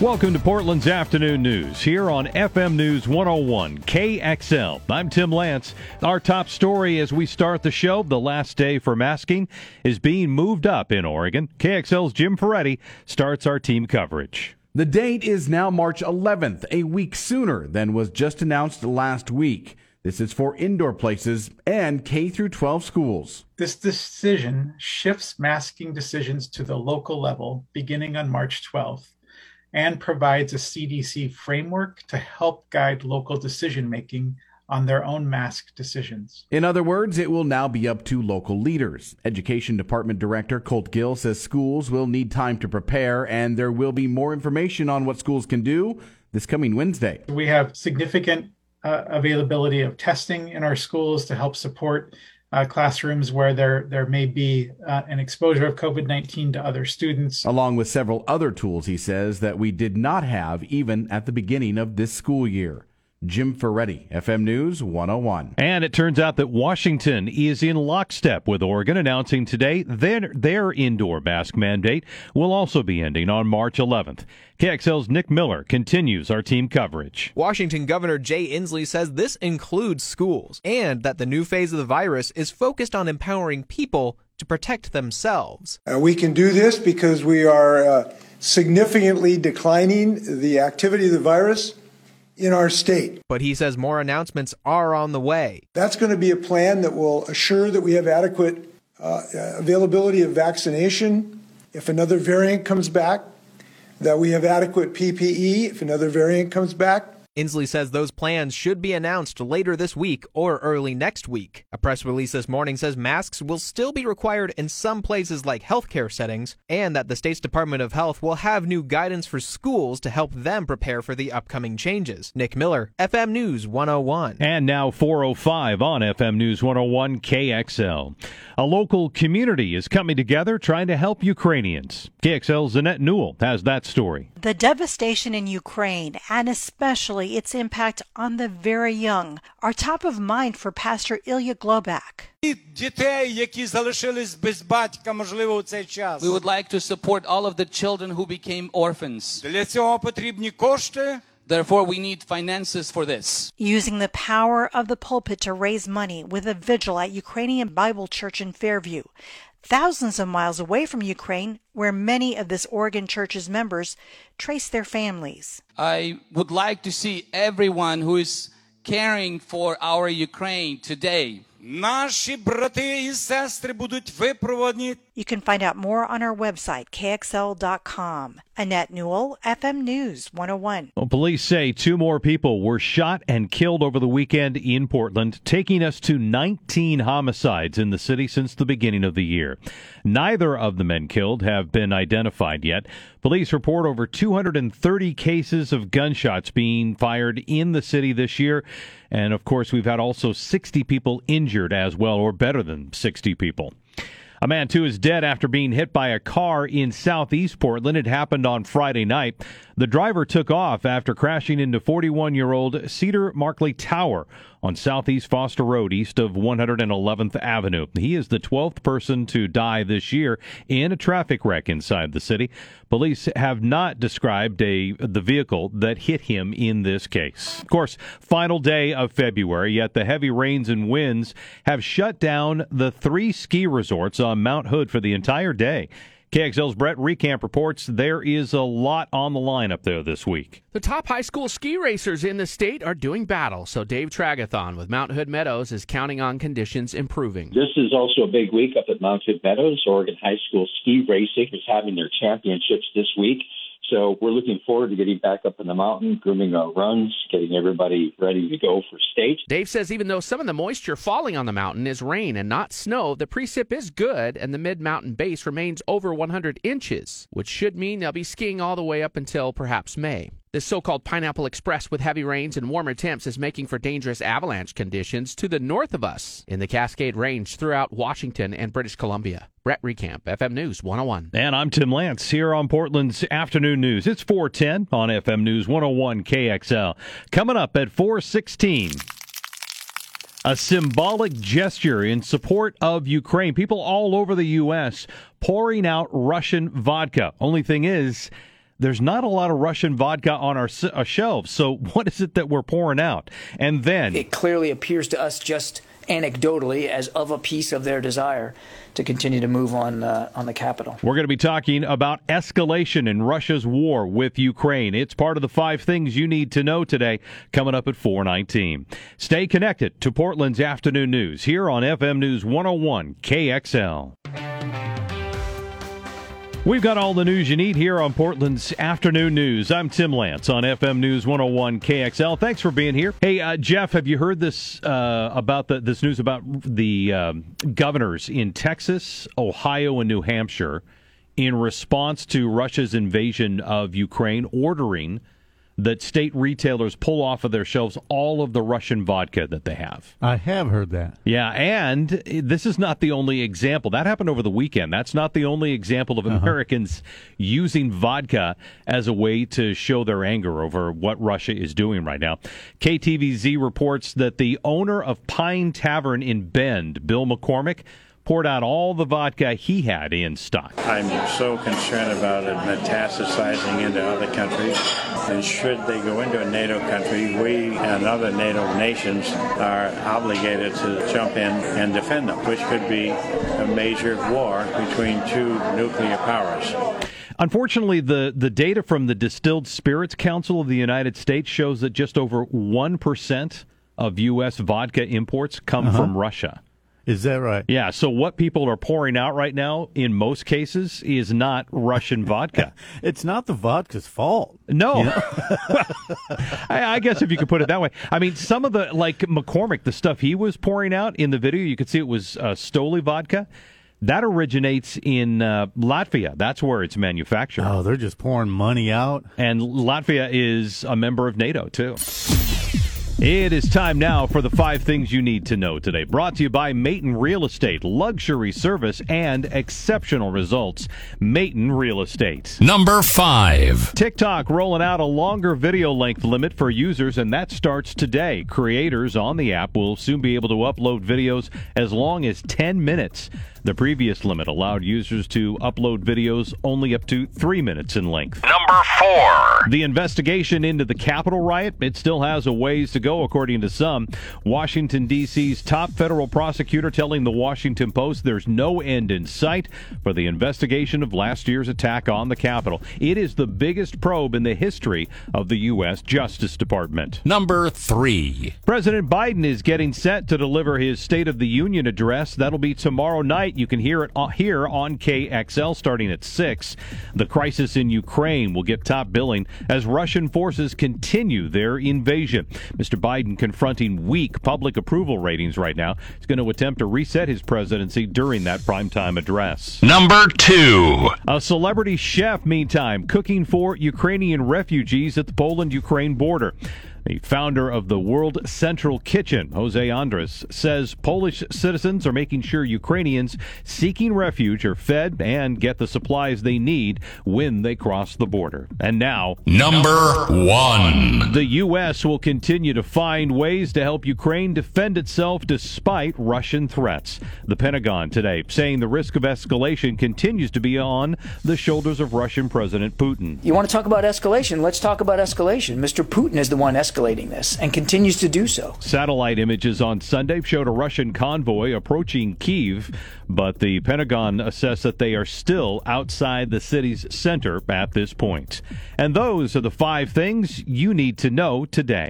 Welcome to Portland's Afternoon News here on FM News 101 KXL. I'm Tim Lance. Our top story as we start the show the last day for masking is being moved up in Oregon. KXL's Jim Ferretti starts our team coverage. The date is now March 11th, a week sooner than was just announced last week. This is for indoor places and K through 12 schools. This decision shifts masking decisions to the local level beginning on March 12th and provides a CDC framework to help guide local decision making on their own mask decisions. In other words, it will now be up to local leaders. Education Department Director Colt Gill says schools will need time to prepare and there will be more information on what schools can do this coming Wednesday. We have significant uh, availability of testing in our schools to help support uh, classrooms where there there may be uh, an exposure of COVID nineteen to other students, along with several other tools. He says that we did not have even at the beginning of this school year. Jim Ferretti, FM News 101. And it turns out that Washington is in lockstep with Oregon, announcing today their, their indoor mask mandate will also be ending on March 11th. KXL's Nick Miller continues our team coverage. Washington Governor Jay Inslee says this includes schools and that the new phase of the virus is focused on empowering people to protect themselves. Uh, we can do this because we are uh, significantly declining the activity of the virus in our state. But he says more announcements are on the way. That's going to be a plan that will assure that we have adequate uh, availability of vaccination if another variant comes back, that we have adequate PPE if another variant comes back, Inslee says those plans should be announced later this week or early next week. A press release this morning says masks will still be required in some places like healthcare settings, and that the state's Department of Health will have new guidance for schools to help them prepare for the upcoming changes. Nick Miller, FM News 101. And now 405 on FM News 101 KXL. A local community is coming together trying to help Ukrainians. KXL's Annette Newell has that story. The devastation in Ukraine, and especially its impact on the very young, are top of mind for Pastor Ilya Globak. We would like to support all of the children who became orphans. Therefore, we need finances for this. Using the power of the pulpit to raise money with a vigil at Ukrainian Bible Church in Fairview, thousands of miles away from Ukraine, where many of this Oregon Church's members trace their families. I would like to see everyone who is caring for our Ukraine today Наші брати і сестри будуть випроводні. you can find out more on our website, kxl.com. Annette Newell, FM News 101. Well, police say two more people were shot and killed over the weekend in Portland, taking us to 19 homicides in the city since the beginning of the year. Neither of the men killed have been identified yet. Police report over 230 cases of gunshots being fired in the city this year. And of course, we've had also 60 people injured as well, or better than 60 people. A man, too, is dead after being hit by a car in southeast Portland. It happened on Friday night. The driver took off after crashing into 41 year old Cedar Markley Tower on Southeast Foster Road, east of 111th Avenue. He is the 12th person to die this year in a traffic wreck inside the city. Police have not described a the vehicle that hit him in this case. Of course, final day of February, yet the heavy rains and winds have shut down the three ski resorts on Mount Hood for the entire day. KXL's Brett Reckamp reports there is a lot on the line up there this week. The top high school ski racers in the state are doing battle, so Dave Tragethon with Mount Hood Meadows is counting on conditions improving. This is also a big week up at Mount Hood Meadows. Oregon High School Ski Racing is having their championships this week. So we're looking forward to getting back up in the mountain, grooming our runs, getting everybody ready to go for state. Dave says even though some of the moisture falling on the mountain is rain and not snow, the precip is good and the mid mountain base remains over 100 inches, which should mean they'll be skiing all the way up until perhaps May. This so called Pineapple Express with heavy rains and warmer temps is making for dangerous avalanche conditions to the north of us in the Cascade Range throughout Washington and British Columbia. Brett Reckamp, FM News 101. And I'm Tim Lance here on Portland's Afternoon News. It's 410 on FM News 101 KXL. Coming up at 416 a symbolic gesture in support of Ukraine. People all over the U.S. pouring out Russian vodka. Only thing is, there's not a lot of Russian vodka on our, our shelves. So what is it that we're pouring out? And then it clearly appears to us just anecdotally as of a piece of their desire to continue to move on uh, on the capital. We're going to be talking about escalation in Russia's war with Ukraine. It's part of the five things you need to know today. Coming up at 419. Stay connected to Portland's afternoon news here on FM News 101 KXL. We've got all the news you need here on Portland's Afternoon News. I'm Tim Lance on FM News 101 KXL. Thanks for being here. Hey, uh, Jeff, have you heard this uh, about the, this news about the um, governors in Texas, Ohio, and New Hampshire in response to Russia's invasion of Ukraine ordering that state retailers pull off of their shelves all of the Russian vodka that they have. I have heard that. Yeah, and this is not the only example. That happened over the weekend. That's not the only example of uh-huh. Americans using vodka as a way to show their anger over what Russia is doing right now. KTVZ reports that the owner of Pine Tavern in Bend, Bill McCormick, poured out all the vodka he had in stock. I'm so concerned about it metastasizing into other countries. And should they go into a NATO country, we and other NATO nations are obligated to jump in and defend them, which could be a major war between two nuclear powers. Unfortunately, the, the data from the Distilled Spirits Council of the United States shows that just over 1% of U.S. vodka imports come uh-huh. from Russia. Is that right? Yeah. So what people are pouring out right now, in most cases, is not Russian vodka. it's not the vodka's fault. No. You know? I, I, guess if you could put it that way. I mean, some of the like McCormick, the stuff he was pouring out in the video, you could see it was uh, Stoli vodka. That originates in uh, Latvia. That's where it's manufactured. Oh, they're just pouring money out. And Latvia is a member of NATO too. It is time now for the five things you need to know today. Brought to you by Mayton Real Estate, luxury service and exceptional results. Mayton Real Estate. Number five. TikTok rolling out a longer video length limit for users, and that starts today. Creators on the app will soon be able to upload videos as long as 10 minutes. The previous limit allowed users to upload videos only up to three minutes in length. Number four. The investigation into the Capitol riot, it still has a ways to go, according to some. Washington, D.C.'s top federal prosecutor telling the Washington Post there's no end in sight for the investigation of last year's attack on the Capitol. It is the biggest probe in the history of the U.S. Justice Department. Number three. President Biden is getting set to deliver his State of the Union address. That'll be tomorrow night you can hear it uh, here on KXL starting at 6. The crisis in Ukraine will get top billing as Russian forces continue their invasion. Mr. Biden confronting weak public approval ratings right now. He's going to attempt to reset his presidency during that primetime address. Number 2. A celebrity chef, meantime, cooking for Ukrainian refugees at the Poland Ukraine border. The founder of the World Central Kitchen, Jose Andres, says Polish citizens are making sure Ukrainians seeking refuge are fed and get the supplies they need when they cross the border. And now, number one. The U.S. will continue to find ways to help Ukraine defend itself despite Russian threats. The Pentagon today saying the risk of escalation continues to be on the shoulders of Russian President Putin. You want to talk about escalation? Let's talk about escalation. Mr. Putin is the one escalating escalating this and continues to do so. Satellite images on Sunday showed a Russian convoy approaching Kiev, but the Pentagon assessed that they are still outside the city's center at this point. And those are the five things you need to know today.